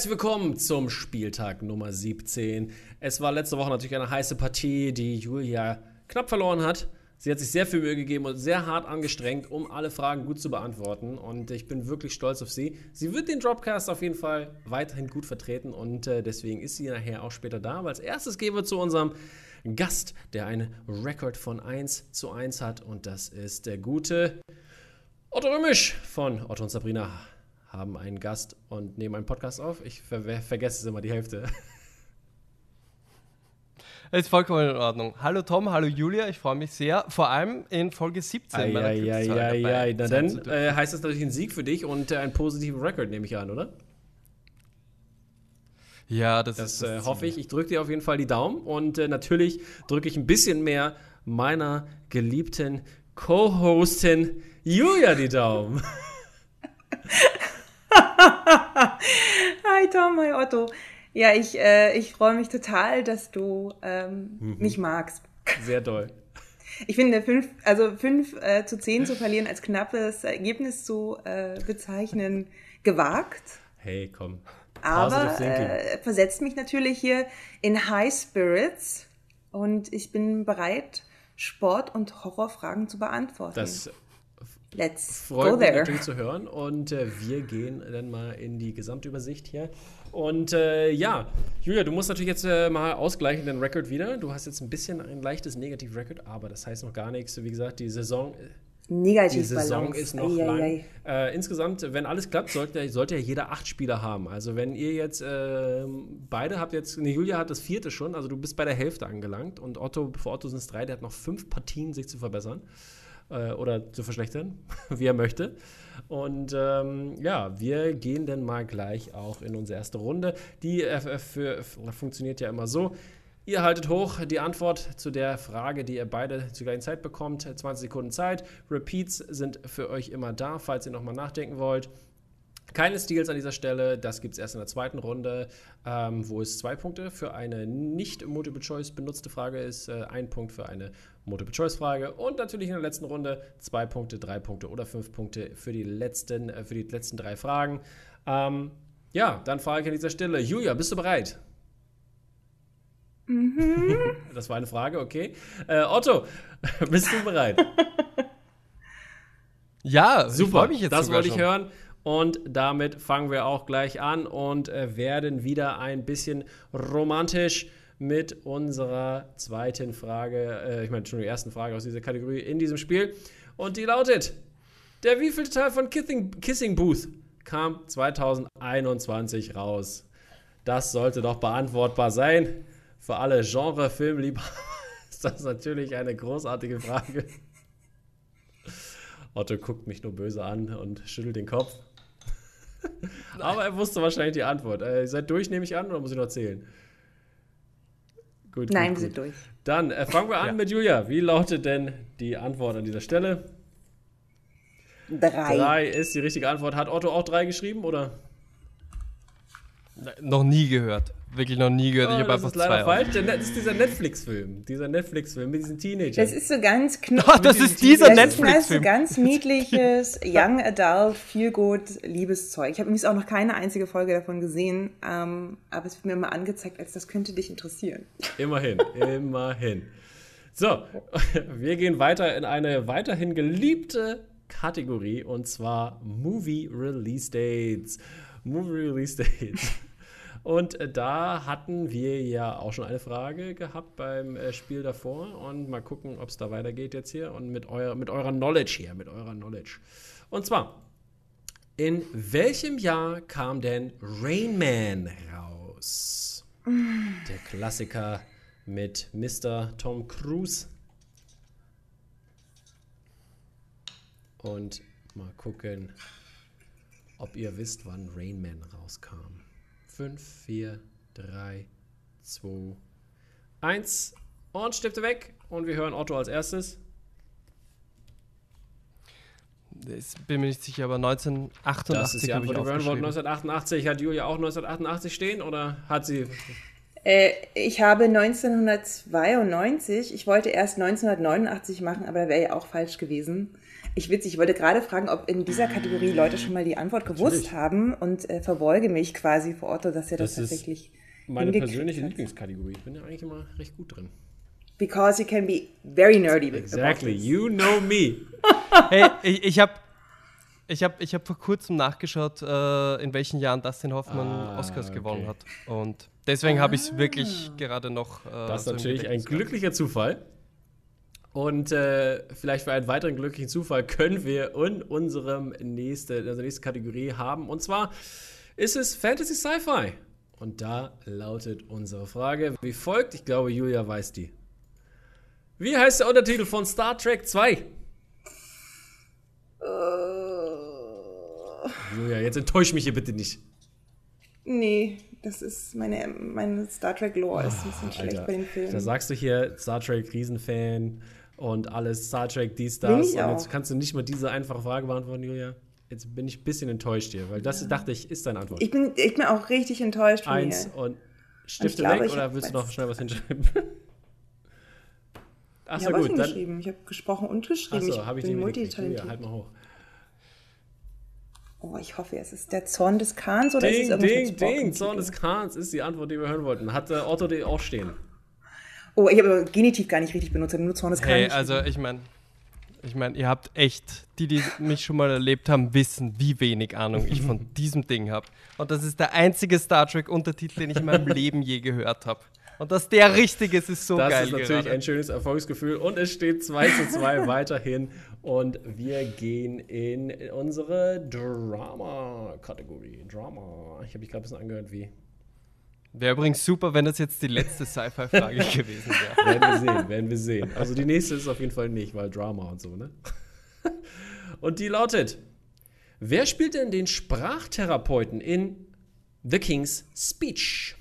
herzlich willkommen zum Spieltag Nummer 17. Es war letzte Woche natürlich eine heiße Partie, die Julia knapp verloren hat. Sie hat sich sehr viel Mühe gegeben und sehr hart angestrengt, um alle Fragen gut zu beantworten. Und ich bin wirklich stolz auf sie. Sie wird den Dropcast auf jeden Fall weiterhin gut vertreten und äh, deswegen ist sie nachher auch später da. Aber als erstes gehen wir zu unserem Gast, der einen Rekord von 1 zu 1 hat. Und das ist der gute Otto Römisch von Otto und Sabrina haben einen Gast und nehmen einen Podcast auf. Ich ver vergesse es immer die Hälfte. Ist vollkommen in Ordnung. Hallo Tom, hallo Julia, ich freue mich sehr. Vor allem in Folge 17 meiner ja, ja, ja, ja. Na dann äh, heißt das natürlich ein Sieg für dich und äh, einen positiven Rekord, nehme ich an, oder? Ja, das, das ist das äh, hoffe ich. Ich drücke dir auf jeden Fall die Daumen und äh, natürlich drücke ich ein bisschen mehr meiner geliebten Co-Hostin Julia die Daumen. Hi Tom, hi Otto. Ja, ich, äh, ich freue mich total, dass du ähm, mhm. mich magst. Sehr doll. Ich finde, fünf, also 5 äh, zu 10 zu verlieren als knappes Ergebnis zu äh, bezeichnen, gewagt. Hey, komm. Aber äh, versetzt mich natürlich hier in High Spirits und ich bin bereit, Sport- und Horrorfragen zu beantworten. Das Let's Freut go mich there. natürlich zu hören. Und äh, wir gehen dann mal in die Gesamtübersicht hier. Und äh, ja, Julia, du musst natürlich jetzt äh, mal ausgleichen den Rekord wieder. Du hast jetzt ein bisschen ein leichtes Negativ-Rekord, aber das heißt noch gar nichts. Wie gesagt, die Saison. Äh, Negativ die Saison ist noch ei, lang. Ei, ei. Äh, insgesamt, wenn alles klappt, sollte, sollte ja jeder acht Spieler haben. Also wenn ihr jetzt ähm, beide habt jetzt, ne, Julia hat das vierte schon, also du bist bei der Hälfte angelangt und Otto, vor Otto sind es drei, der hat noch fünf Partien, sich zu verbessern äh, oder zu verschlechtern, wie er möchte. Und ähm, ja, wir gehen dann mal gleich auch in unsere erste Runde. Die äh, für, funktioniert ja immer so. Ihr haltet hoch die Antwort zu der Frage, die ihr beide zur gleichen Zeit bekommt. 20 Sekunden Zeit. Repeats sind für euch immer da, falls ihr nochmal nachdenken wollt. Keine Steals an dieser Stelle, das gibt es erst in der zweiten Runde, ähm, wo es zwei Punkte für eine nicht Multiple-Choice benutzte Frage ist, äh, ein Punkt für eine Multiple-Choice-Frage und natürlich in der letzten Runde zwei Punkte, drei Punkte oder fünf Punkte für die letzten, äh, für die letzten drei Fragen. Ähm, ja, dann frage ich an dieser Stelle, Julia, bist du bereit? Mhm. Das war eine Frage, okay. Äh, Otto, bist du bereit? ja, super. Mich jetzt das wollte ich hören. Und damit fangen wir auch gleich an und äh, werden wieder ein bisschen romantisch mit unserer zweiten Frage, äh, ich meine schon die ersten Frage aus dieser Kategorie in diesem Spiel. Und die lautet: Der wievielte Teil von Kissing, Kissing Booth kam 2021 raus? Das sollte doch beantwortbar sein. Für alle Genre-Filmliebhaber ist das natürlich eine großartige Frage. Otto guckt mich nur böse an und schüttelt den Kopf. Aber er wusste wahrscheinlich die Antwort. Äh, seid durch, nehme ich an, oder muss ich noch zählen? Gut, Nein, gut, wir sind durch. Dann äh, fangen wir an ja. mit Julia. Wie lautet denn die Antwort an dieser Stelle? Drei. Drei ist die richtige Antwort. Hat Otto auch drei geschrieben, oder? Noch nie gehört. Wirklich noch nie gehört. Oh, ich habe einfach ist leider falsch. das ist dieser Netflix-Film. Dieser Netflix-Film mit diesen Teenagern. Das ist so ganz knapp. Oh, das ist dieser Netflix-Film. Das ist so ganz niedliches Young Adult Feel Good Liebeszeug. Ich habe übrigens auch noch keine einzige Folge davon gesehen, ähm, aber es wird mir mal angezeigt, als das könnte dich interessieren. Immerhin, immerhin. So, wir gehen weiter in eine weiterhin geliebte Kategorie und zwar Movie Release Dates. Movie Release Dates. Und äh, da hatten wir ja auch schon eine Frage gehabt beim äh, Spiel davor. Und mal gucken, ob es da weitergeht jetzt hier. Und mit, euer, mit eurer Knowledge hier, mit eurer Knowledge. Und zwar, in welchem Jahr kam denn Rain Man raus? Der Klassiker mit Mr. Tom Cruise. Und mal gucken, ob ihr wisst, wann Rain Man rauskam. 5, 4, 3, 2, 1 und Stifte weg. Und wir hören Otto als erstes. Ich bin mir nicht sicher, aber 1988 das ist die Antwort, hören wollten. 1988 hat Julia auch 1988 stehen oder hat sie Äh, ich habe 1992, ich wollte erst 1989 machen, aber da wäre ja auch falsch gewesen. Ich witzig, ich wollte gerade fragen, ob in dieser Kategorie Leute schon mal die Antwort gewusst Natürlich. haben und äh, verbeuge mich quasi vor Otto, dass er das, das tatsächlich. meine persönliche Lieblingskategorie. Ich bin ja eigentlich immer recht gut drin. Because you can be very nerdy. Exactly, you know me. hey, ich, ich habe ich habe ich hab vor kurzem nachgeschaut, äh, in welchen Jahren Dustin Hoffmann ah, Oscars okay. gewonnen hat. Und deswegen ah. habe ich es wirklich gerade noch. Äh, das ist so natürlich ein glücklicher Zufall. Und äh, vielleicht für einen weiteren glücklichen Zufall können wir in unserem nächste, also nächste Kategorie haben. Und zwar ist es Fantasy Sci-Fi. Und da lautet unsere Frage wie folgt. Ich glaube, Julia weiß die. Wie heißt der Untertitel von Star Trek 2? Uh. Julia, jetzt enttäusch mich hier bitte nicht. Nee, das ist meine, meine Star Trek Lore oh, ist ein bisschen ah, schlecht Alter. bei den Filmen. Da sagst du hier Star Trek Riesenfan und alles Star Trek, dies, das. Und jetzt kannst du nicht mal diese einfache Frage beantworten, Julia. Jetzt bin ich ein bisschen enttäuscht hier, weil das ja. dachte ich, ist deine Antwort. Ich bin, ich bin auch richtig enttäuscht von Eins mir. und Stifte und weg oder willst du noch schnell was hinschreiben? Achso, gut. Dann, ich habe gesprochen und geschrieben. Achso, habe ich, den Multitalent. Halt mal hoch. Oh, ich hoffe, es ist der Zorn des Kahns oder ding, ist es Ding, ding, Zorn des Kahns ist die Antwort, die wir hören wollten. Hat äh, Otto die auch stehen? Oh, ich habe Genitiv gar nicht richtig benutzt, nur Zorn Kahns. Hey, also ich meine, ich meine, ihr habt echt, die, die mich schon mal erlebt haben, wissen, wie wenig Ahnung ich von diesem Ding habe. Und das ist der einzige Star Trek-Untertitel, den ich in meinem Leben je gehört habe. Und dass der richtig ist, ist so das geil. Das ist natürlich gerade. ein schönes Erfolgsgefühl. Und es steht 2 zu 2 weiterhin. Und wir gehen in unsere Drama-Kategorie. Drama. Ich habe mich gerade ein bisschen angehört wie. Wäre übrigens super, wenn das jetzt die letzte Sci-Fi-Frage gewesen wäre. werden wir sehen, werden wir sehen. Also die nächste ist auf jeden Fall nicht, weil Drama und so, ne? Und die lautet: Wer spielt denn den Sprachtherapeuten in The King's Speech?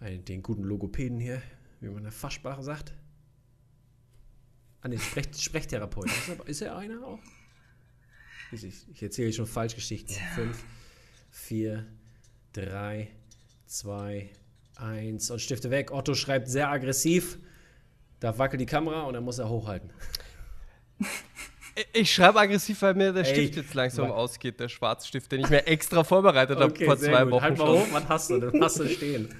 Den guten Logopäden hier, wie man in der Fachsprache sagt. Ah, ne, Sprech Sprechtherapeut. Ist er, ist er einer auch? Ich, erzähle schon Falschgeschichten. Fünf, vier, drei, zwei, eins und Stifte weg. Otto schreibt sehr aggressiv. Da wackelt die Kamera und dann muss er hochhalten. Ich schreibe aggressiv, weil mir der Ey, Stift jetzt langsam Mann. ausgeht, der Schwarzstift, den ich mir extra vorbereitet okay, habe vor zwei gut. Wochen. Halt mal hoch, was hast du? Den hast du stehen.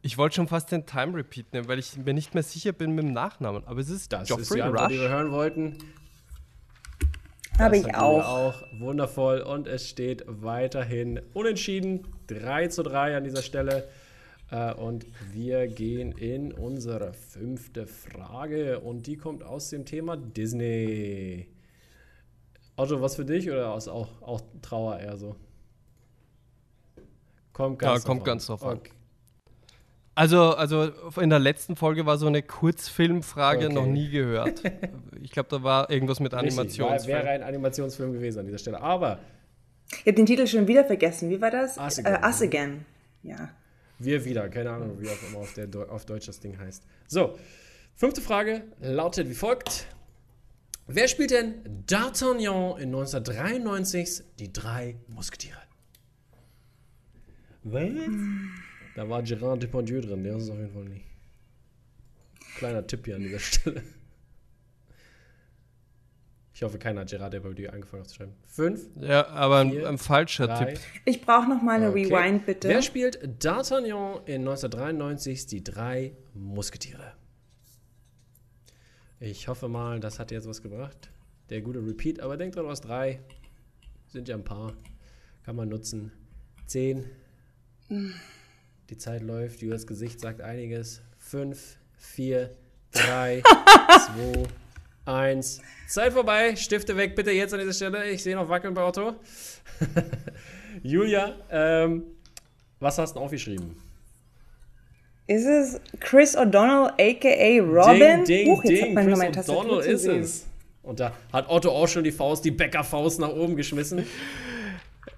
Ich wollte schon fast den Time Repeat nehmen, weil ich mir nicht mehr sicher bin mit dem Nachnamen. Aber es ist das Geoffrey ist die Antwort, Rush. die wir hören wollten. Habe ich auch. auch. Wundervoll. Und es steht weiterhin unentschieden. 3 zu 3 an dieser Stelle. Äh, und wir gehen in unsere fünfte Frage. Und die kommt aus dem Thema Disney. Otto, was für dich oder aus auch, auch Trauer eher so? Kommt ganz ja, kommt ganz drauf an. Okay. Also, also in der letzten Folge war so eine Kurzfilmfrage okay. noch nie gehört. Ich glaube, da war irgendwas mit Animationsfilm. Wäre ein Animationsfilm gewesen an dieser Stelle. Aber. Ich habe den Titel schon wieder vergessen. Wie war das? Us Again. Äh, Us Again. Ja. Wir wieder. Keine Ahnung, wie auch immer auf, der, auf Deutsch das Ding heißt. So. Fünfte Frage lautet wie folgt. Wer spielt denn D'Artagnan in 1993 die drei Musketiere? Was? Da war Gerard Depardieu drin, der ist es auf jeden Fall nicht. Kleiner Tipp hier an dieser Stelle. Ich hoffe, keiner hat Gerard Depardieu angefangen aufzuschreiben. Fünf. Ja, aber vier, ein, ein, falscher drei. Tipp. Ich brauche noch mal eine okay. Rewind, bitte. Wer spielt D'Artagnan in 1993 die drei Musketiere? Ich hoffe mal, das hat jetzt was gebracht. Der gute Repeat, aber denkt dran, was drei sind ja ein paar. Kann man nutzen. Zehn. Hm. Die Zeit läuft, Julias Gesicht sagt einiges. Fünf, vier, drei, zwei, eins. Zeit vorbei, Stifte weg, bitte jetzt an dieser Stelle. Ich sehe noch wackeln bei Otto. Julia, ähm, was hast du aufgeschrieben? Ist es Chris O'Donnell, a.k.a. Robin? Ding, ding, Huch, jetzt ding. Chris O'Donnell ist es. Und da hat Otto auch schon die Faust, die Bäckerfaust nach oben geschmissen.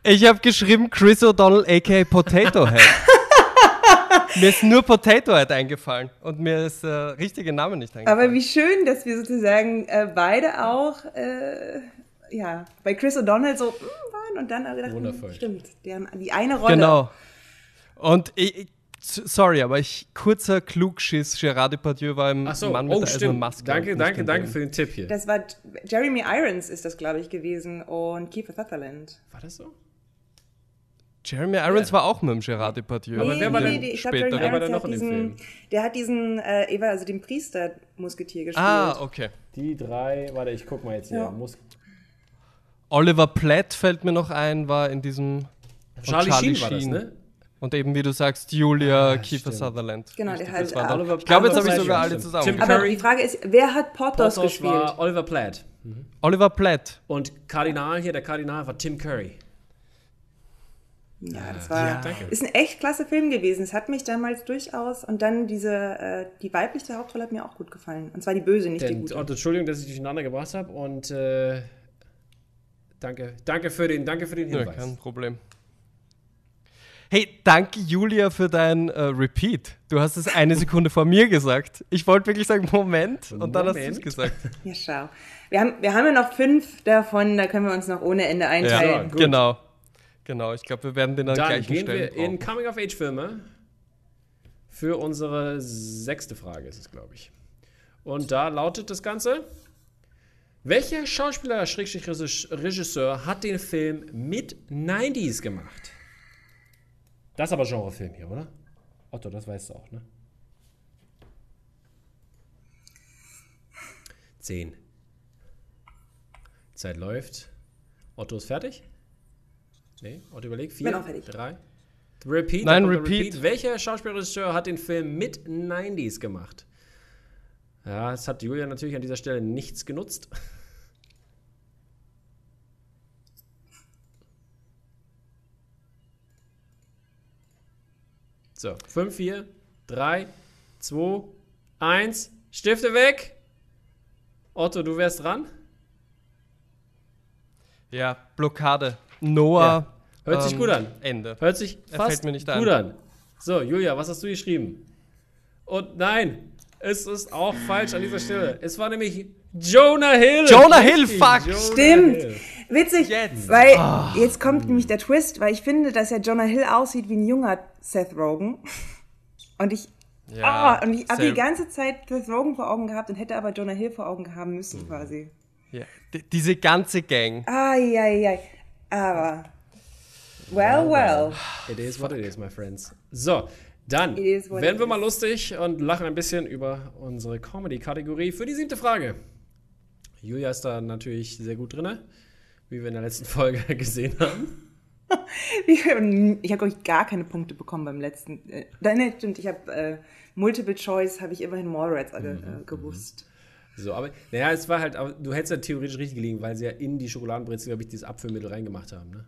Ich habe geschrieben Chris O'Donnell, a.k.a. Potato Head. mir ist nur Potato Head eingefallen und mir ist der äh, richtige Name nicht eingefallen. Aber wie schön, dass wir sozusagen äh, beide auch äh, ja, bei Chris O'Donnell so mm, waren und dann gedacht, Wundervoll. stimmt, die, haben die eine Rolle. Genau. Und ich, sorry, aber ich kurzer Klugschiss. Gerard Depardieu war im so, Mann mit oh der stimmt. Maske. Danke, danke, danke für den Tipp hier. Das war Jeremy Irons ist das, glaube ich, gewesen und Kiefer Sutherland. War das so? Jeremy Irons war auch mit dem Gerard Depardieu. Aber wer war ich glaube, später? Wer war noch in dem Film? der hat diesen, äh, Eva, also den Priester-Musketier gespielt. Ah, okay. Die drei, warte, ich guck mal jetzt hier. Ja. Muss, Oliver Platt fällt mir noch ein, war in diesem. von Charlie, Sheen war das, Sheen. ne? Und eben, wie du sagst, Julia Ah, Kiefer stimmt. Sutherland. Genau, der da. Oliver Ich glaube, jetzt Platt habe ich sogar alle zusammen. Tim aber die Frage ist, wer hat Porthos, Porthos gespielt? war Oliver Platt. Oliver Platt. Und Kardinal hier, der Kardinal war Tim Curry. Ja, das war, Ja, danke. ist ein echt klasse Film gewesen. Es hat mich damals durchaus und dann diese, äh, die weibliche Hauptrolle hat mir auch gut gefallen. Und zwar die böse, nicht die Denn, gute. und Entschuldigung, dass ich durcheinander gebracht habe und äh, danke, danke für den, danke für den Ja, Hinweis. kein Problem. Hey, danke Julia für dein äh, Repeat. Du hast es eine Sekunde vor mir gesagt. Ich wollte wirklich sagen, Moment, und dann hast du es Moment. gesagt. Ja, schau. Wir haben, wir haben ja noch fünf davon, da können wir uns noch ohne Ende Ja, einteilen. gut. genau. Genau, ich glaube, wir werden den an Dann gleichen gehen Stellen wir in. Coming-of-Age-Filme für unsere sechste Frage, ist es, glaube ich. Und da lautet das Ganze: Welcher Schauspieler, Schrägstrich Regisseur, hat den Film mit 90s gemacht? Das ist aber Genrefilm hier, oder? Otto, das weißt du auch, ne? Zehn. Zeit läuft. Otto ist fertig? Nee, Otto überlegt. Vier, drei. Repeat. Nein, der repeat. Welcher Schauspielregisseur hat den Film mit 90s gemacht? Ja, es hat Julia natürlich an dieser Stelle nichts genutzt. So, 5, 4, 3, 2, 1. Stifte weg. Otto, du wärst dran. Ja, Blockade. Noah. Hört sich ähm, gut an. Ende. Hört sich Er fast fällt mir nicht gut ein. an. So, Julia, was hast du geschrieben? Und nein, es ist auch falsch an dieser Stelle. Es war nämlich Jonah Hill. Jonah Hill, fuck. Jonah Stimmt. Hill. Witzig, Jetzt. weil jetzt kommt nämlich der Twist, weil ich finde, dass ja Jonah Hill aussieht wie ein junger Seth Rogen. Und ich, Ja, ah, und ich habe die ganze Zeit Seth Rogen vor Augen gehabt und hätte aber Jonah Hill vor Augen haben müssen quasi. Ja. D diese ganze Gang. Ai, Aber, well, well. It is what it is, my friends. So, dann werden wir mal lustig und lachen ein bisschen über unsere Comedy-Kategorie für die siebte Frage. Julia ist da natürlich sehr gut drin, wie wir in der letzten Folge gesehen haben. Ich habe, glaube ich, gar keine Punkte bekommen beim letzten. Äh, nein, stimmt, ich habe äh, Multiple Choice, habe ich immerhin Mallrats äh, Mhm, äh, gewusst. So, aber naja, es war halt, du hättest ja theoretisch richtig gelegen, weil sie ja in die Schokoladenbrezel, glaube ich, dieses Abfüllmittel reingemacht haben, ne?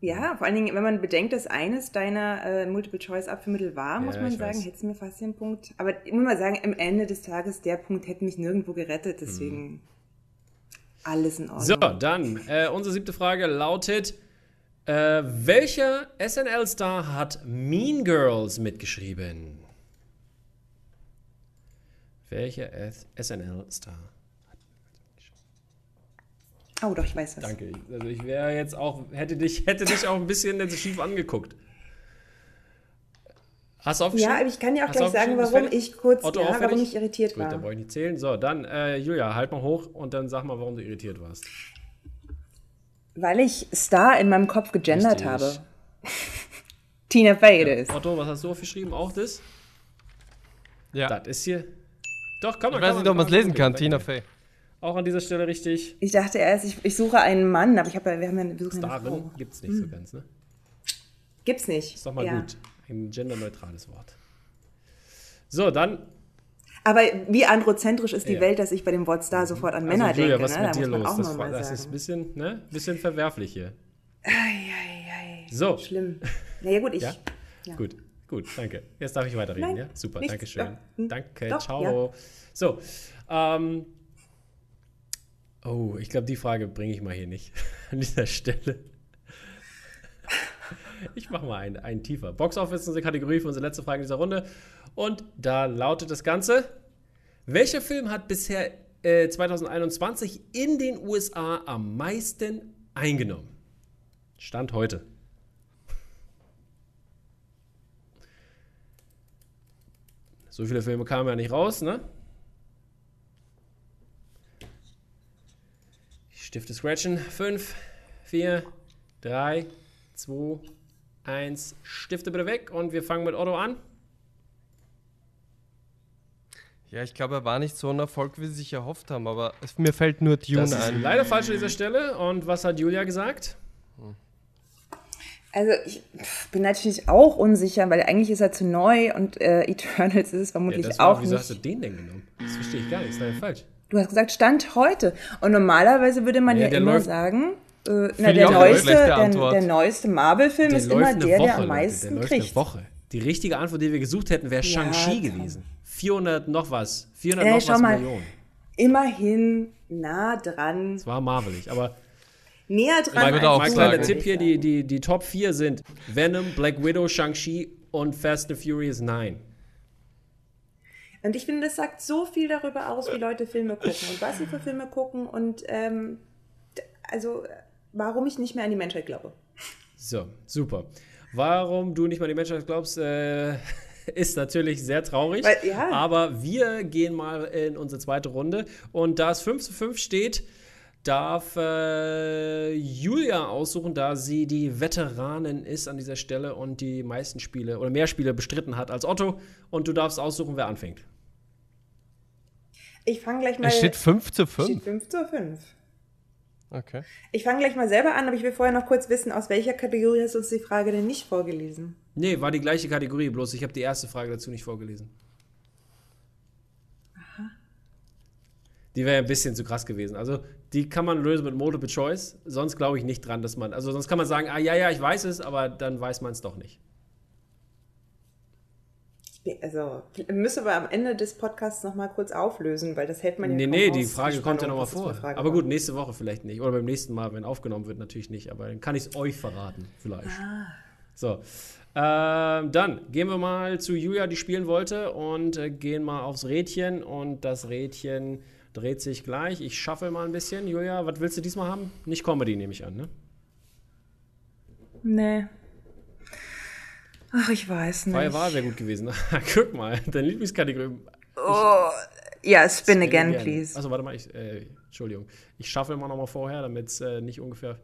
Ja, vor allen Dingen, wenn man bedenkt, dass eines deiner äh, Multiple-Choice-Abführmittel war, muss Ja, man sagen, hättest du mir fast den Punkt. Aber ich muss mal sagen, am Ende des Tages, der Punkt hätte mich nirgendwo gerettet, deswegen alles in Ordnung. So, dann, äh, unsere siebte Frage lautet: äh, Welcher SNL-Star hat Mean Girls mitgeschrieben? Welcher SNL-Star? Oh, doch, ich weiß was. Danke. Also ich wäre jetzt auch, hätte dich, hätte dich auch ein bisschen schief angeguckt. Hast du aufgeschrieben? Ja, aber ich kann dir auch Hast gleich sagen? Ist warum ich kurz, Otto, ja, warum ich irritiert Gut, dann war. brauche ich nicht zählen. So, dann, äh, Julia, halt mal hoch und dann sag mal, warum du irritiert warst. Weil ich Star in meinem Kopf gegendert Richtig. habe. Tina Fey it is. Otto, was hast du aufgeschrieben? Auch das? Ja. Das ist hier. Doch, kann Ich man. weiß kann nicht, ob man es lesen kann. Tina Fey. Auch an dieser Stelle richtig. Ich dachte erst, ich, ich suche einen Mann, aber ich habe ja, wir haben ja, eine Darin Frau. gibt es nicht so ganz, ne? Gibt's nicht. Ist doch mal ja. gut. Ein genderneutrales Wort. So, dann. Aber wie androzentrisch ist die Ja. Welt, dass ich bei dem Wort Star sofort an Männer also, Julia, denke. was ist ne? mit Da dir muss man los? auch Das, noch war, mal das ist ein sagen. bisschen, ne? bisschen verwerflich hier. Eieiei. So, Schlimm. Naja gut, ich. Ja? Ja. Gut, gut, danke. Jetzt darf ich weiterreden, Nein, ja? Super, nichts. danke schön. Doch, hm, Danke, doch, ciao. So, ähm. Oh, ich glaube, die Frage bringe ich mal hier nicht an dieser Stelle. Ich mache mal einen, einen tiefer. Box Office ist unsere Kategorie für unsere letzte Frage in dieser Runde. Und da lautet das Ganze: Welcher Film hat bisher äh, 2021 in den USA am meisten eingenommen? Stand heute. So viele Filme kamen ja nicht raus, ne? Stifte scratchen. 5, 4, 3, 2, 1. Stifte bitte weg und wir fangen mit Otto an. Ja, ich glaube, er war nicht so ein Erfolg, wie sie sich erhofft haben, aber es, mir fällt nur Dune das ist ein. Leider falsch an dieser Stelle. Und was hat Julia gesagt? Also ich bin natürlich auch unsicher, weil eigentlich ist er zu neu und äh, Eternals ist es vermutlich ja, war, auch wieso nicht. hast du den denn genommen? Das verstehe ich gar nicht. Das ist leider falsch. Du hast gesagt, Stand heute. Und normalerweise würde man Ja, ja, der immer läuft- sagen, äh, na, der, neueste, der, der neueste Marvel-Film ist immer der, der am Leute. meisten Der läuft kriegt. eine Woche. Die richtige Antwort, die wir gesucht hätten, wäre Ja, Shang-Chi gewesen. 400 noch was. 400 Äh, noch schau was mal. Millionen. Immerhin nah dran. Das war marvelig. Aber Näher dran. Als mein du, kleiner. Tipp hier, die, die, die Top 4 sind Venom, Black Widow, Shang-Chi und Fast and Furious 9. Und ich finde, das sagt so viel darüber aus, wie Leute Filme gucken und was sie für Filme gucken und ähm, also warum ich nicht mehr an die Menschheit glaube. So, super. Warum du nicht mal die Menschheit glaubst, äh, ist natürlich sehr traurig. Weil- ja. Aber wir gehen mal in unsere zweite Runde. Und da es 5 zu 5 steht, darf äh, Julia aussuchen, da sie die Veteranin ist an dieser Stelle und die meisten Spiele oder mehr Spiele bestritten hat als Otto. Und du darfst aussuchen, wer anfängt. Ich fange gleich mal. Es steht 5 zu steht 5. 5 zu 5. Okay. Ich fange gleich mal selber an, aber ich will vorher noch kurz wissen, aus welcher Kategorie hast du uns die Frage denn nicht vorgelesen? Nee, war die gleiche Kategorie, bloß ich habe die erste Frage dazu nicht vorgelesen. Die wäre ein bisschen zu krass gewesen. Also, die kann man lösen mit Multiple Choice. Sonst glaube ich nicht dran, dass man. Also, sonst kann man sagen, ah, ja, ja, ich weiß es, aber dann weiß man es doch nicht. Also, müsste aber am Ende des Podcasts noch mal kurz auflösen, weil das hält man ja Nee, kaum nee, aus, die Frage kommt ja Spannung, nochmal vor. Aber gut, nächste Woche vielleicht nicht. Oder beim nächsten Mal, wenn aufgenommen wird, natürlich nicht. Aber dann kann ich es euch verraten, vielleicht. Ah. So. Ähm, dann gehen wir mal zu Julia, die spielen wollte, und äh, gehen mal aufs Rädchen. Und das Rädchen dreht sich gleich. Ich schaffel mal ein bisschen. Julia, was willst du diesmal haben? Nicht Comedy, nehme ich an, ne? Nee. Ach, ich weiß nicht. Freie Wahl wäre gut gewesen. Guck mal, deine Lieblingskategorie. Oh, ja, spin, again, Gerne. please. Also warte mal, ich, äh, Entschuldigung. Ich schaffel mal nochmal vorher, damit es äh, nicht ungefähr.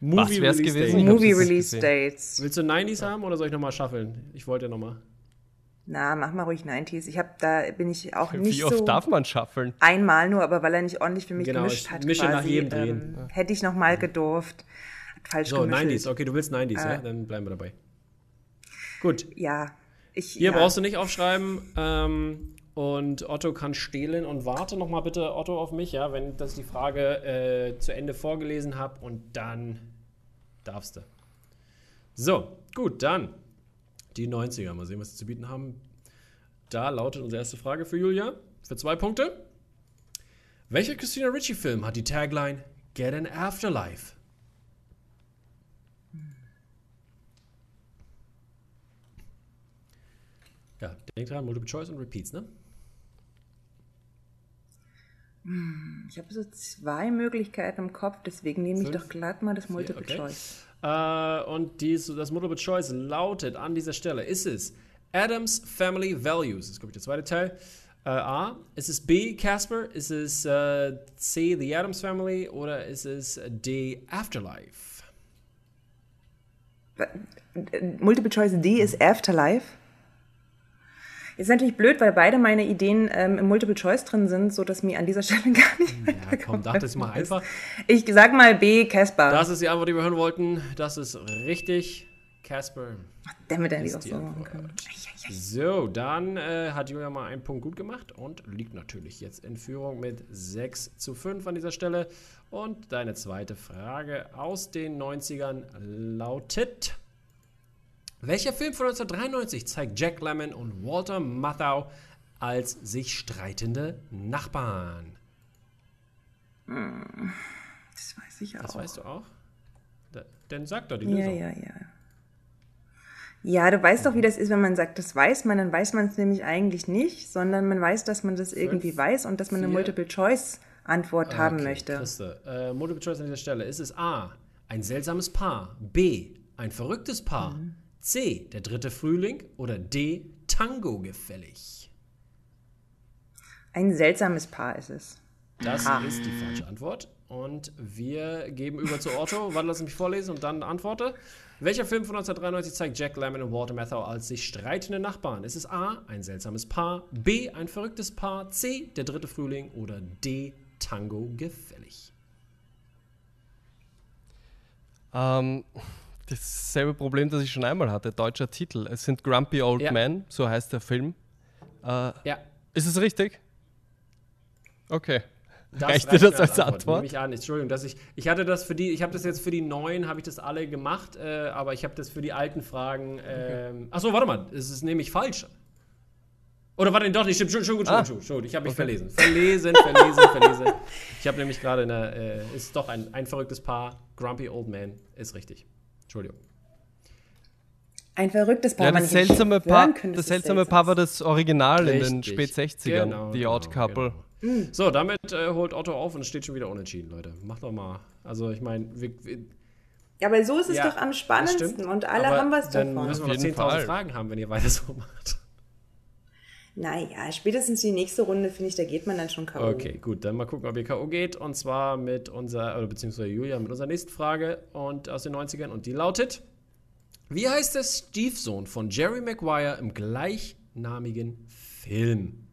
Was wär's Release gewesen? Movie Release. Dates. Willst du 90s haben oder soll ich nochmal schaffeln? Ich wollte ja nochmal. Na, mach mal ruhig 90s. Ich hab, da bin ich auch nicht Wie oft so darf man schaffeln? einmal nur, aber weil er nicht ordentlich für mich Genau, gemischt ich hat, mische quasi, nach jedem Drehen. Ähm, hätte ich noch mal gedurft. Hat falsch So, gemischt. 90s. Okay, du willst 90s, Äh. ja? Dann bleiben wir dabei. Gut. Ja. Ich, Hier ja. brauchst du nicht aufschreiben. Ähm, und Otto kann stehlen. Und warte noch mal bitte, Otto, auf mich, ja, wenn das die Frage äh, zu Ende vorgelesen habe. Und dann darfst du. So, gut, dann die 90er. Mal sehen, was sie zu bieten haben. Da lautet unsere erste Frage für Julia. Für zwei Punkte. Welcher Christina Ricci-Film hat die Tagline Get an Afterlife? Ja, denk dran, Multiple Choice und Repeats, ne? Ich habe so zwei Möglichkeiten im Kopf, deswegen nehme ich doch glatt mal das Multiple okay. Choice. Äh, und dies, das Multiple Choice lautet an dieser Stelle: Ist es Adams Family Values? Das ich, der zweite Teil. Äh, A. Ist es B. Casper? Ist es äh, C. The Adams Family? Oder ist es D. Afterlife? Multiple Choice D ist Afterlife. Ist natürlich blöd, weil beide meine Ideen ähm, im Multiple Choice drin sind, so dass mir an dieser Stelle gar nicht Ja, komm, dachte ich mal einfach. Ich sag mal B, Casper. Das ist die Antwort, die wir hören wollten. Das ist richtig. Casper. Damit hätte ich auch so. So, dann äh, hat Julia mal einen Punkt gut gemacht und liegt natürlich jetzt in Führung mit 6 zu 5 an dieser Stelle. Und deine zweite Frage aus den 90ern lautet: Welcher Film von 1993 zeigt Jack Lemmon und Walter Matthau als sich streitende Nachbarn? Das weiß ich auch. Das weißt du auch? Da, dann sag doch die ja, Lösung. ja, ja. Ja, du weißt doch, wie das ist, wenn man sagt, das weiß man, dann weiß man es nämlich eigentlich nicht, sondern man weiß, dass man das irgendwie Fünf, weiß und dass man eine Multiple-Choice-Antwort okay, haben möchte. Christe, äh, Multiple Choice an dieser Stelle. Ist es A, ein seltsames Paar, B, ein verrücktes Paar, mhm. C, der dritte Frühling oder D, Tango gefällig? Ein seltsames Paar ist es. Das ah. ist die falsche Antwort. Und wir geben über zu Otto. Warte, lass mich vorlesen und dann antworte. Welcher Film von 1993 zeigt Jack Lemmon und Walter Matthau als sich streitende Nachbarn? Ist es A, ein seltsames Paar, B, ein verrücktes Paar, C, der dritte Frühling oder D, Tango gefällig? Ähm, dasselbe Problem, das ich schon einmal hatte. Deutscher Titel. Es sind Grumpy Old ja. Men, so heißt der Film. Äh, ja. Ist es richtig? Okay. Das Reicht dir das als Antwort? Antwort? Nehme ich an. Entschuldigung, dass ich, ich hatte das für die, ich habe das jetzt für die neuen, habe ich das alle gemacht, äh, aber ich habe das für die alten Fragen. Äh, okay. Achso, warte mal, es ist nämlich falsch. Oder warte, doch, nicht, stimmt, schon, schon gut, schon, ah. schon, schon, ich habe mich okay. verlesen. Verlesen, verlesen, verlesen. Ich habe nämlich gerade eine, äh, ist doch ein, ein verrücktes Paar, Grumpy Old Man, ist richtig. Entschuldigung. Ein verrücktes Paar. Ja, das seltsame Paar, das seltsame Paar war das Original Richtig. in den Spät 60ern, genau, The Odd genau, Couple. Genau. Mhm. So, damit äh, holt Otto auf und es steht schon wieder unentschieden, Leute. Macht doch mal. Also, ich meine, ja, aber so ist es ja, doch am spannendsten und alle haben was davon. Dann müssen wir noch 10.000 Fragen haben, wenn ihr weiter so macht. Naja, spätestens die nächste Runde, finde ich, da geht man dann schon K.O. Okay, gut, dann mal gucken, ob ihr K.O. geht. Und zwar mit unserer, oder beziehungsweise Julia, mit unserer nächsten Frage und aus den 90ern. Und die lautet: Wie heißt der Stiefsohn von Jerry Maguire im gleichnamigen Film?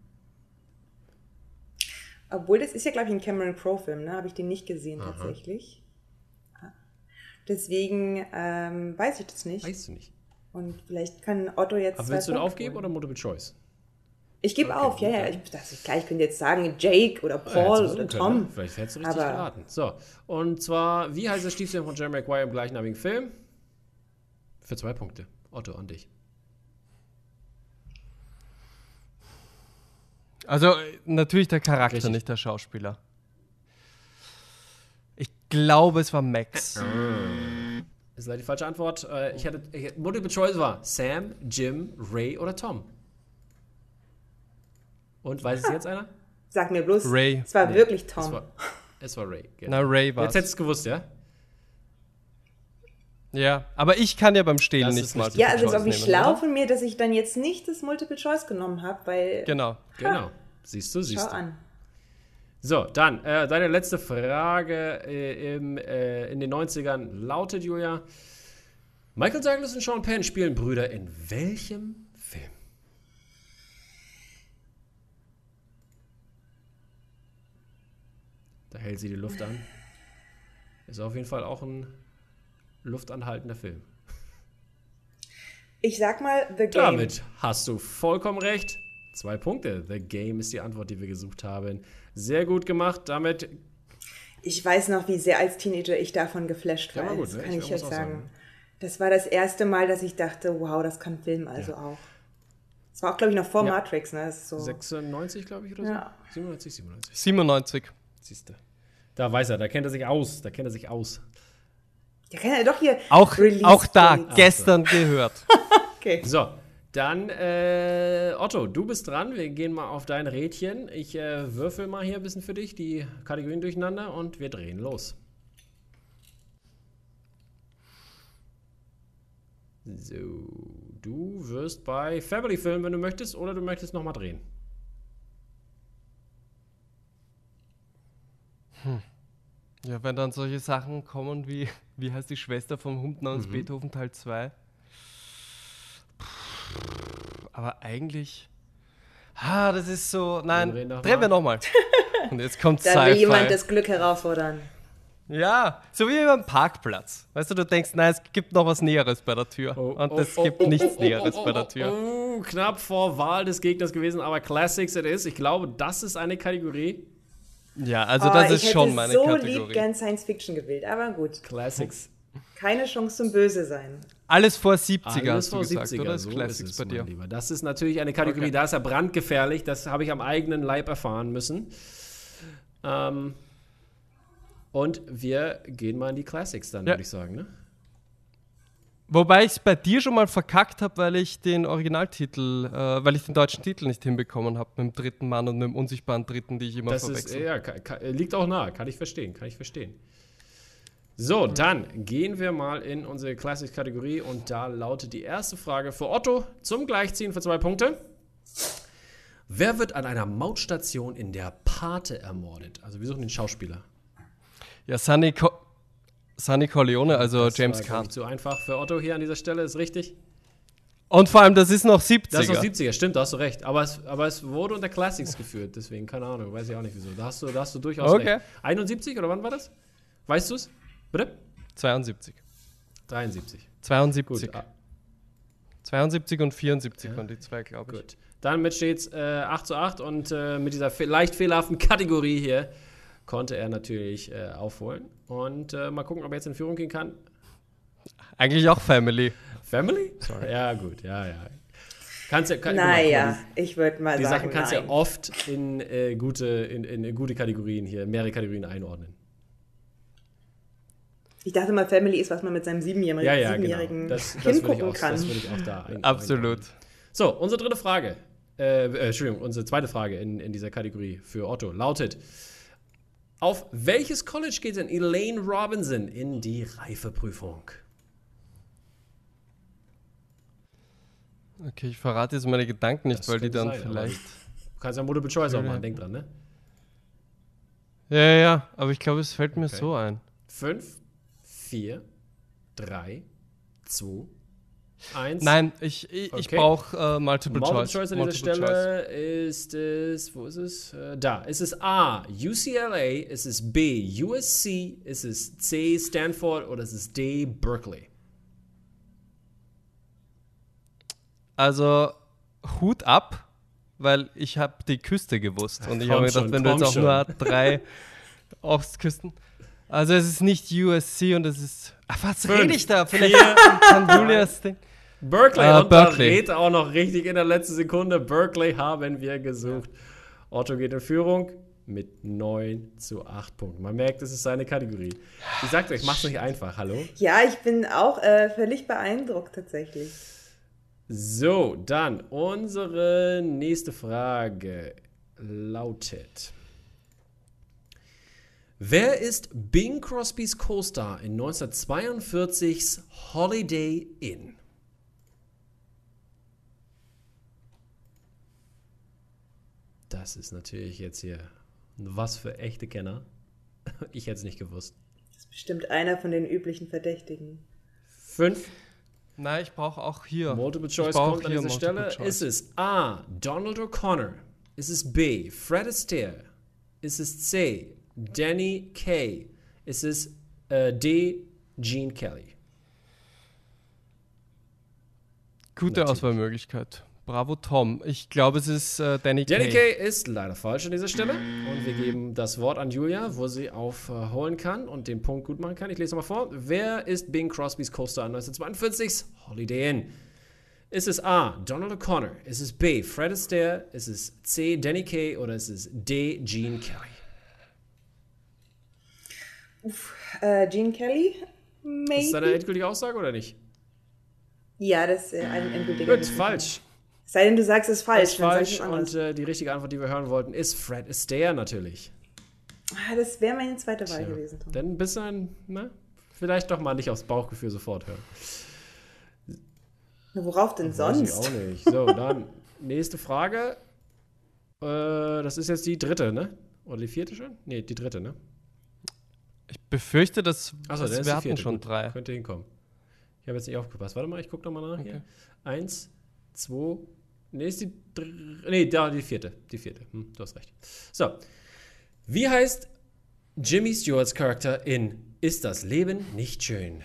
Obwohl, das ist ja, glaube ich, ein Cameron Crowe-Film, ne? Habe ich den nicht gesehen Aha. tatsächlich. Ah. Deswegen ähm, weiß ich das nicht. Weißt du nicht. Und vielleicht kann Otto jetzt. Aber willst du da aufgeben holen. oder Multiple Choice? Ich gebe okay, auf, ja, ja. Ich, das, klar, ich könnte jetzt sagen Jake oder Paul ja, oder Tom. Können, Vielleicht hättest du richtig aber geraten. So, und zwar, wie heißt der Stiefsohn von Jerry Maguire im gleichnamigen Film? Für zwei Punkte. Otto, an dich. Also natürlich der Charakter, Richtig. nicht der Schauspieler. Ich glaube, es war Max. Das ist leider die falsche Antwort. Äh, ich hatte, ich, Multiple Choice war Sam, Jim, Ray oder Tom. Und weiß es jetzt einer? Sag mir bloß. Ray. Es war nee, wirklich Tom. Es war, es war Ray. Genau. Na, Ray war Jetzt hättest du es gewusst, ja? Ja, aber ich kann ja beim Stehlen nicht mal. Ja, also glaube ich schlau von mir, dass ich dann jetzt nicht das Multiple Choice genommen habe, weil. Genau. Ha, genau. Siehst du, siehst Schau du. an. So, dann äh, deine letzte Frage äh, im, äh, in den 90ern lautet, Julia. Michael Douglas und Sean Penn spielen Brüder in welchem Film? Da hält sie die Luft an. Ist auf jeden Fall auch ein luftanhaltender Film. Ich sag mal The Game. Damit hast du vollkommen recht. Zwei Punkte. The Game ist die Antwort, die wir gesucht haben. Sehr gut gemacht. Damit. Ich weiß noch, wie sehr als Teenager ich davon geflasht war. Ja, gut, das ne? kann ich, ich jetzt sagen. sagen. Das war das erste Mal, dass ich dachte, wow, das kann Film also ja. auch. Das war auch, glaube ich, noch vor ja. Matrix, ne? So 96, glaube ich, oder so? Ja. 97, 97. 97. Siehst du. Da weiß er, da kennt er sich aus. Da kennt er sich aus. Der kann ja doch hier. Auch, auch da, gestern so. gehört. okay. So, dann äh, Otto, du bist dran. Wir gehen mal auf dein Rädchen. Ich äh, würfel mal hier ein bisschen für dich die Kategorien durcheinander und wir drehen los. So, du wirst bei Family Film, wenn du möchtest, oder du möchtest nochmal drehen. Hm. Ja, wenn dann solche Sachen kommen wie, wie heißt die Schwester vom Hund namens mhm. Beethoven Teil 2? Aber eigentlich. Ah, das ist so. Nein, drehen wir nochmal. Und jetzt kommt Da will jemand das Glück herausfordern. Ja, so wie beim Parkplatz. Weißt du, du denkst, nein, es gibt noch was Näheres bei der Tür. Oh, und es oh, gibt oh, nichts oh, Näheres bei der Tür. Oh, knapp vor Wahl des Gegners gewesen, aber Classics it is. Ich glaube, das ist eine Kategorie, ja, also das oh, ist schon meine so Kategorie. Ich hätte so lieb gern Science Fiction gewählt, aber gut. Classics. Keine Chance zum Böse sein. Alles vor 70er Alles hast vor du gesagt, 70er, oder? So Classics bei dir. Lieber. Das ist natürlich eine Kategorie, okay. da ist er brandgefährlich. Das habe ich am eigenen Leib erfahren müssen. Ähm, und wir gehen mal in die Classics dann, ja. würde ich sagen. Ne? Wobei ich es bei dir schon mal verkackt habe, weil ich den Originaltitel, äh, weil ich den deutschen Titel nicht hinbekommen habe mit dem dritten Mann und mit dem unsichtbaren dritten, die ich immer das verwechsel. Ist, ja, kann, kann, liegt auch nah, kann ich verstehen, kann ich verstehen. So, dann gehen wir mal in unsere Classics-Kategorie und da lautet die erste Frage für Otto zum Gleichziehen für zwei Punkte. Wer wird an einer Mautstation in der Pate ermordet? Also wir suchen den Schauspieler. Ja, Sunny, Co Sunny Corleone, also das James Caan. Nicht zu einfach für Otto hier an dieser Stelle, ist richtig. Und vor allem, das ist noch 70er. Das ist noch 70er, stimmt, da hast du recht. Aber es, aber es wurde unter Classics geführt, deswegen, keine Ahnung, weiß ich auch nicht wieso. Da hast du, da hast du durchaus Okay. recht. 71 oder wann war das? Weißt du es? Bitte? 72. 73. 72. Gut, ah, 72 und 74 Ja. waren die zwei, glaube ich. gut. Damit steht es äh, 8 zu 8 und äh, mit dieser fe leicht fehlerhaften Kategorie hier konnte er natürlich äh, aufholen. Und äh, mal gucken, ob er jetzt in Führung gehen kann. Eigentlich auch Family. Family? Sorry. Ja, gut, ja, ja. Kannst ja, kann, Naja, ich würde mal Die sagen, Sachen kannst du nein. ja oft in, äh, gute, in, in gute Kategorien hier, mehrere Kategorien einordnen. Ich dachte mal, Family ist, was man mit seinem siebenjährigen, Ja, ja, siebenjährigen genau. Das, das Kind würde ich, gucken auch- kann. das würde ich auch da ein, Absolut. einordnen. So, unsere dritte Frage, äh, äh, Entschuldigung, unsere zweite Frage in, in dieser Kategorie für Otto lautet: Auf welches College geht denn Elaine Robinson in die Reifeprüfung? Okay, ich verrate jetzt meine Gedanken nicht, Das weil die dann sein, vielleicht. Du kannst ja Multiple Choice auch machen, denk dran, ne? Ja, ja, ja, aber ich glaube, es fällt mir Okay. so ein. 5, 4, 3, 2, 1. Nein, ich, ich, ich Okay. brauche äh, Multiple, Multiple Choice. Choice an dieser Stelle ist es, wo ist es? Äh, da. Ist es A, UCLA, ist es B, USC, ist es C, Stanford oder ist es D, Berkeley? Also Hut ab, weil ich habe die Küste gewusst. Und ich habe mir gedacht, schon, wenn du jetzt auch nur drei Ostküsten. Also es ist nicht USC und es ist. Ach, was Fünf, rede ich da? Vielleicht vier, kann Julias Ding. Berkeley Ah, und Berkeley. rät auch noch richtig in der letzten Sekunde. Berkeley haben wir gesucht. Otto geht in Führung mit 9 zu 8 Punkten. Man merkt, es ist seine Kategorie. Ich sagte euch, macht's nicht einfach. Hallo? Ja, ich bin auch äh, völlig beeindruckt tatsächlich. So, dann unsere nächste Frage lautet: Wer ist Bing Crosbys Co-Star in 1942's Holiday Inn? Das ist natürlich jetzt hier was für echte Kenner. Ich hätte es nicht gewusst. Das ist bestimmt einer von den üblichen Verdächtigen. Fünf, Nein, ich brauche auch hier. Multiple Ich Choice brauch kommt an dieser Stelle. Choice. Ist es A. Donald O'Connor? Ist es B. Fred Astaire? Ist es C. Danny? Ist es äh, D. Gene Kelly? Gute Natürlich. Auswahlmöglichkeit. Bravo, Tom. Ich glaube, es ist äh, Danny, Danny Kaye. Kaye ist leider falsch an dieser Stelle. Und wir geben das Wort an Julia, wo sie aufholen kann und den Punkt gut machen kann. Ich lese nochmal vor. Wer ist Bing Crosbys Co-Star in 1942? Holiday Inn. Ist es A. Donald O'Connor? Ist es B. Fred Astaire? Ist es C. Danny Kaye? Oder ist es D. Gene Kelly? Äh, Gene Kelly? Ist das Maybe? endgültige Aussage oder nicht? Ja, das ist äh, ein endgültiger. Gut, falsch. Sei denn, du sagst es Das falsch. ist dann sag falsch. Und äh, die richtige Antwort, die wir hören wollten, ist Fred Astaire natürlich. ah, das wäre meine zweite Wahl Tja, gewesen, Tom. Dann bist du ein, ne? Vielleicht doch mal nicht aufs Bauchgefühl sofort hören. Na, Worauf denn Weiß ich sonst? auch nicht. So, dann nächste Frage. Äh, das ist jetzt die dritte, ne? Oder die vierte schon? Ne, die dritte, ne? Ich befürchte, dass dann ist wir hatten schon drei. Könnte hinkommen. Ich habe jetzt nicht aufgepasst. Warte mal, ich gucke nochmal nach hier. Eins, zwei, ne, ist die Nee, da, die vierte. Die vierte. Hm, du hast recht. So. Wie heißt Jimmy Stewarts Charakter in Ist das Leben nicht schön?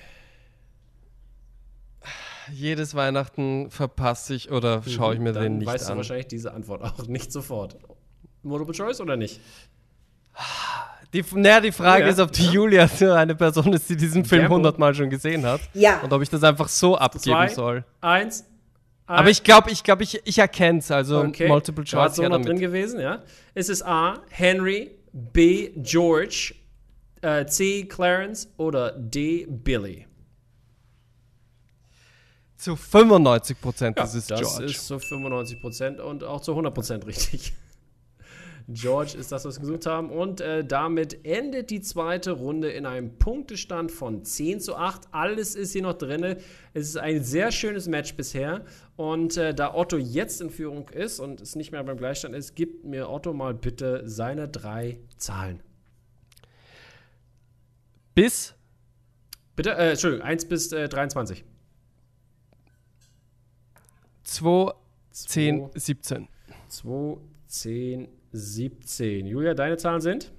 Jedes Weihnachten verpasse ich oder schaue ich mir Dann den nicht weißt du an. wahrscheinlich diese Antwort auch nicht sofort. Multiple Choice oder nicht? Die, naja, die Frage Ja, ist, ob die Julia so eine Person ist, die diesen Film hundertmal schon gesehen hat. Ja. Und ob ich das einfach so abgeben Zwei. soll. Eins. Aber ich glaube, ich, glaub, ich, ich erkenne es. Also Okay. Multiple Choice so ja noch damit. drin gewesen, ja? Ist es A. Henry, B. George, äh, C. Clarence oder D. Billy? Zu 95 Prozent Ja, ist es das George. ist zu 95 Prozent und auch zu 100 Prozent richtig. George ist das, was wir gesucht haben. Und äh, damit endet die zweite Runde in einem Punktestand von 10 zu 8. Alles ist hier noch drin. Es ist ein sehr schönes Match bisher. Und äh, da Otto jetzt in Führung ist und es nicht mehr beim Gleichstand ist, gibt mir Otto mal bitte seine drei Zahlen. Bis Bitte, äh, Entschuldigung, 1 bis äh, 23. 2, 10, 17. 2, 10, 17. Julia, deine Zahlen sind?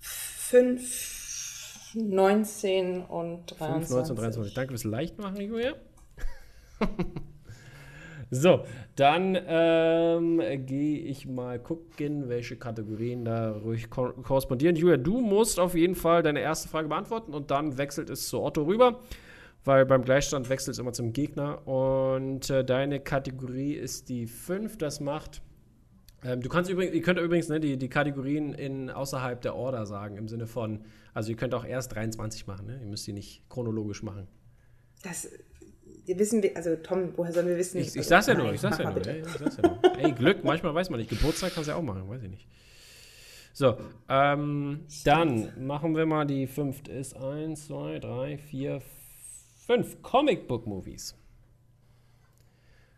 5, 19 und 23. 5, 19, 23. Danke fürs Leichtmachen, Julia. so, dann ähm, gehe ich mal gucken, welche Kategorien da ruhig ko korrespondieren. Julia, du musst auf jeden Fall deine erste Frage beantworten und dann wechselt es zu Otto rüber, weil beim Gleichstand wechselt es immer zum Gegner. Und äh, deine Kategorie ist die 5. Das macht. Ähm, du kannst übrigens, ihr könnt übrigens ne, die, die Kategorien in, außerhalb der Order sagen, im Sinne von, also ihr könnt auch erst 23 machen, ne? ihr müsst die nicht chronologisch machen. Das wir wissen, wir, also Tom, woher sollen wir wissen? Ich, ich also, sag's ja nur, ich sag's ja nur. Ey, ich sag's ja nur. Ey, Glück, manchmal weiß man nicht. Geburtstag kannst du ja auch machen, weiß ich nicht. So, ähm, dann machen wir mal die fünfte. Ist 1, 2, 3, 4, 5 Comic Book Movies.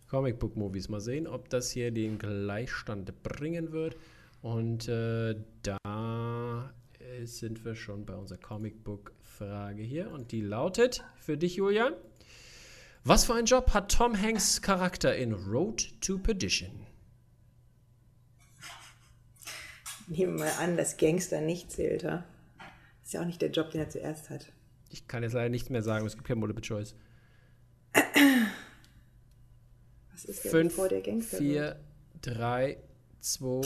Comic Book Movies. Mal sehen, ob das hier den Gleichstand bringen wird. Und äh, da äh, sind wir schon bei unserer Comic Book Frage hier. Und die lautet für dich, Julian. Was für einen Job hat Tom Hanks Charakter in Road to Perdition? Nehmen wir mal an, dass Gangster nicht zählt, ha? Ist ja auch nicht der Job, den er zuerst hat. Ich kann jetzt leider nichts mehr sagen, es gibt kein Multiple Choice. Was ist der, 5, bevor der Gangster 4, 3, 2,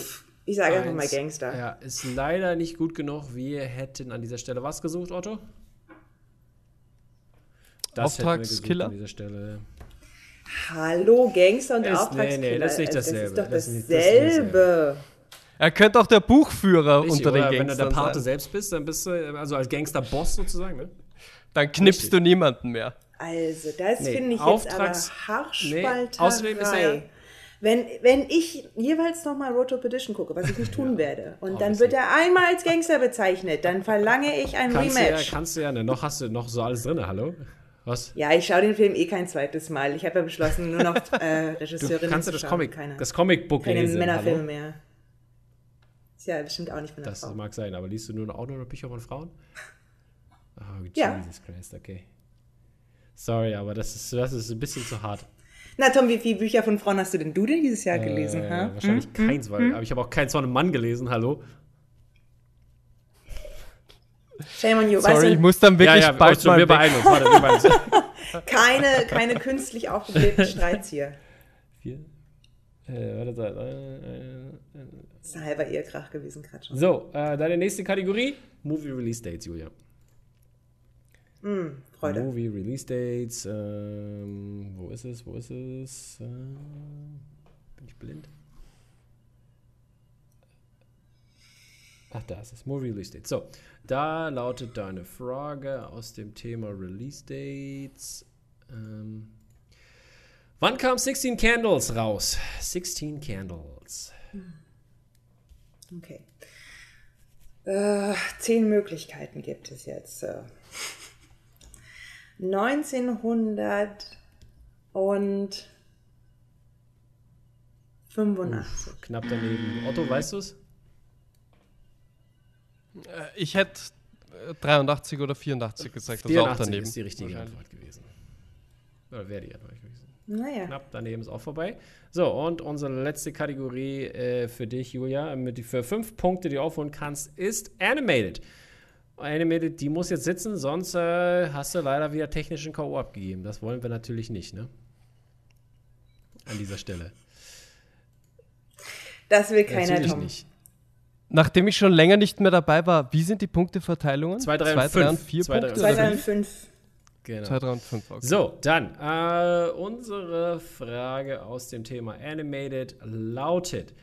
Ich sage einfach mal Gangster. Ja, ist leider nicht gut genug. Wir hätten an dieser Stelle was gesucht, Otto? Das Auftragskiller? An dieser Stelle. Hallo, Gangster und Ist- nee, Auftragskiller. nee, das ist nicht Also, dasselbe. Das ist doch Das dasselbe. Er könnte auch der Buchführer Richtig, unter den oder wenn du der Gangstern Pate sein. selbst bist, dann bist du, also als Gangster-Boss sozusagen, ne? Dann knippst Richtig. du niemanden mehr. Also, das Nee, finde ich Auftrags- jetzt aber Nee, Haarspalterei. außerdem ist er ja- wenn, wenn ich jeweils nochmal Road to Perdition gucke, was ich nicht tun werde, und dann Obviously. wird er einmal als Gangster bezeichnet, dann verlange ich ein Kannst du ja, Rematch. kannst du ja, ne? Noch hast du noch so alles drin, hallo? Was? Ja, ich schaue den Film eh kein zweites Mal. Ich habe ja beschlossen, nur noch äh, Du Regisseurinnen kannst ja zu das schauen. Comic, keine, das Comicbook keine lesen, Männerfilme hallo? mehr. Ist ja bestimmt auch nicht von der Das Frau. mag sein, aber liest du nur noch auch nur noch Bücher von Frauen? Oh, Ja. Jesus Christ, okay. Sorry, aber das ist, das ist ein bisschen zu hart. Na Tom, wie viele Bücher von Frauen hast du denn du denn dieses Jahr gelesen? Äh, ha? wahrscheinlich keins, weil, aber ich habe auch keins von einem Mann gelesen, hallo? Shame on you. Sorry, weißt ich du, muss dann wirklich ja, bald also, mal wir beeilen uns, warte, wir beeilen uns. keine, keine künstlich aufgeblähten Streits hier. Vier. Äh, warte, warte, äh, äh, äh. Das ist ein halber Ehekrach gewesen gerade schon. So, äh, deine nächste Kategorie: Movie Release Dates, Julia. Freude. Movie Release Dates. Ähm, wo ist es? Wo ist es? Äh, bin ich blind? Ach, da ist es. Movie Release Dates. So, da lautet deine Frage aus dem Thema Release Dates. Ähm, wann kam 16 Candles raus? 16 Candles. Okay. Äh, zehn Möglichkeiten gibt es jetzt. Äh, 1900 und 85. Knapp daneben. Otto, weißt du es? Ich hätte äh, 83 oder 84 gesagt, also auch 84 daneben. ist die richtige. Antwort gewesen. Oder wäre die Antwort gewesen. Naja. Knapp daneben ist auch vorbei. So, und unsere letzte Kategorie äh, für dich, Julia, mit für fünf Punkte, die du aufholen kannst, ist Animated. Animated, die muss jetzt sitzen, sonst äh, hast du leider wieder technischen K.O. abgegeben. Das wollen wir natürlich nicht, ne? An dieser Stelle. Das will keiner, Natürlich Tom. nicht. Nachdem ich schon länger nicht mehr dabei war, wie sind die Punkteverteilungen? Zwei, drei und Zwei, drei fünf. und vier Zwei, drei und Punkte? oder wie? 2005. Genau. 2, 3 und 5. Okay. So, dann äh, unsere Frage aus dem Thema Animated lautet: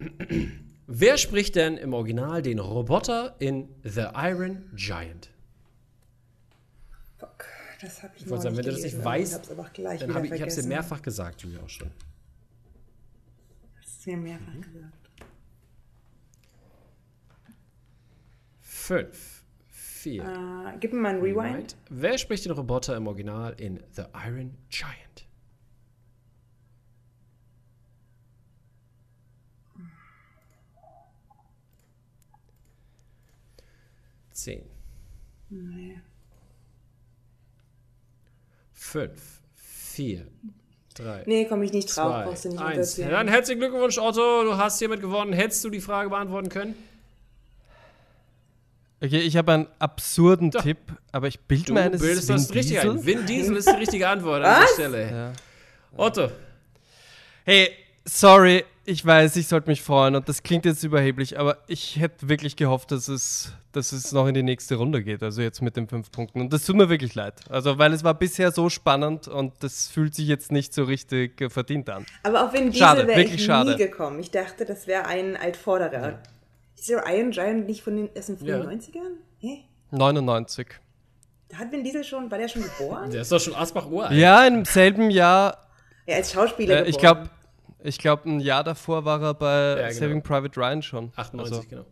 Wer spricht denn im Original den Roboter in The Iron Giant? Fuck. das habe ich, Ich wollte sagen, wenn du das nicht weißt, dann habe ich, es dir mehrfach gesagt, Julia, auch schon. Das ist mir mehrfach Mhm. gesagt. Fünf, vier, Äh, gib mir mal einen Rewind. Right. Wer spricht den Roboter im Original in The Iron Giant? Zehn, Nee. fünf, vier, drei, Nee, komme ich nicht drauf. zwei, Brauchst du nicht eins. erzählen. Dann herzlichen Glückwunsch, Otto. Du hast hiermit gewonnen. Hättest du die Frage beantworten können? Okay, ich habe einen absurden Da. Tipp, aber ich bilde Du mir ein, es bildest das Vin richtig Diesel. ein. Vin Diesel ist die richtige Antwort an der Stelle. Ja. Otto, Hey, sorry, ich weiß, ich sollte mich freuen und das klingt jetzt überheblich, aber ich hätte wirklich gehofft, dass es, dass es noch in die nächste Runde geht, also jetzt mit den fünf Punkten. Und das tut mir wirklich leid. Also, weil es war bisher so spannend und das fühlt sich jetzt nicht so richtig verdient an. Aber auf Vin Schade, Diesel wäre wirklich ich schade. nie gekommen. Ich dachte, das wäre ein Altvorderer. Ist der Iron Giant nicht von den, aus den Ja. 95ern? Hä? 99. Da hat Vin Diesel schon, war der schon geboren? der ist doch schon Asbach uralt. Ja, im selben Jahr, Ja, als Schauspieler äh, ich geboren. glaube, ich glaube, ein Jahr davor war er bei Ja, genau. Saving Private Ryan schon. 98, Also, genau.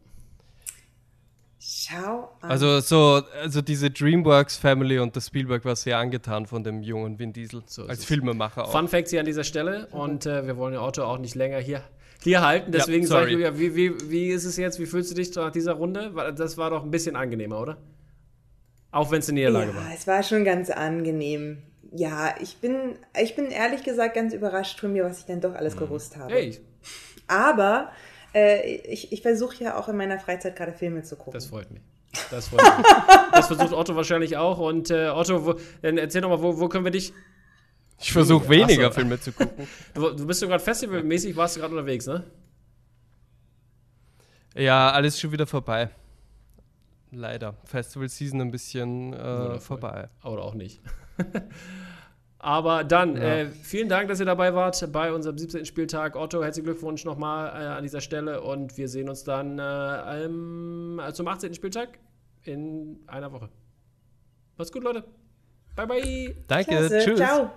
Schau an. also so, also diese DreamWorks Family und der Spielberg war sehr angetan von dem jungen Vin Diesel So als es. Filmemacher auch. Fun Facts hier an dieser Stelle und äh, wir wollen den Otto auch nicht länger hier, hier halten. Deswegen Ja, sag sorry. Julia, wie, wie, wie ist es jetzt? Wie fühlst du dich nach dieser Runde? Das war doch ein bisschen angenehmer, oder? Auch wenn es eine Niederlage ja, war. es war schon ganz angenehm. Ja, ich bin, ich bin ehrlich gesagt ganz überrascht von mir, was ich dann doch alles gewusst habe. Mhm. Hey, Aber äh, ich, ich versuche ja auch in meiner Freizeit gerade Filme zu gucken. das freut mich. Das freut mich. das versucht Otto wahrscheinlich auch. Und äh, Otto, wo, dann erzähl doch mal, wo, wo können wir dich. Ich versuche weniger so. Filme zu gucken. Du, du bist ja gerade festivalmäßig, warst du gerade unterwegs, ne? Ja, alles schon wieder vorbei. Leider. Festival Season ein bisschen äh, vorbei. Oder auch nicht. Aber dann, Ja. äh, vielen Dank, dass ihr dabei wart bei unserem 17. Spieltag. Otto, herzlichen Glückwunsch nochmal äh, an dieser Stelle und wir sehen uns dann äh, im, äh, zum 18. Spieltag in einer Woche. Macht's gut, Leute. Bye, bye. Danke, Klasse, tschüss. Ciao.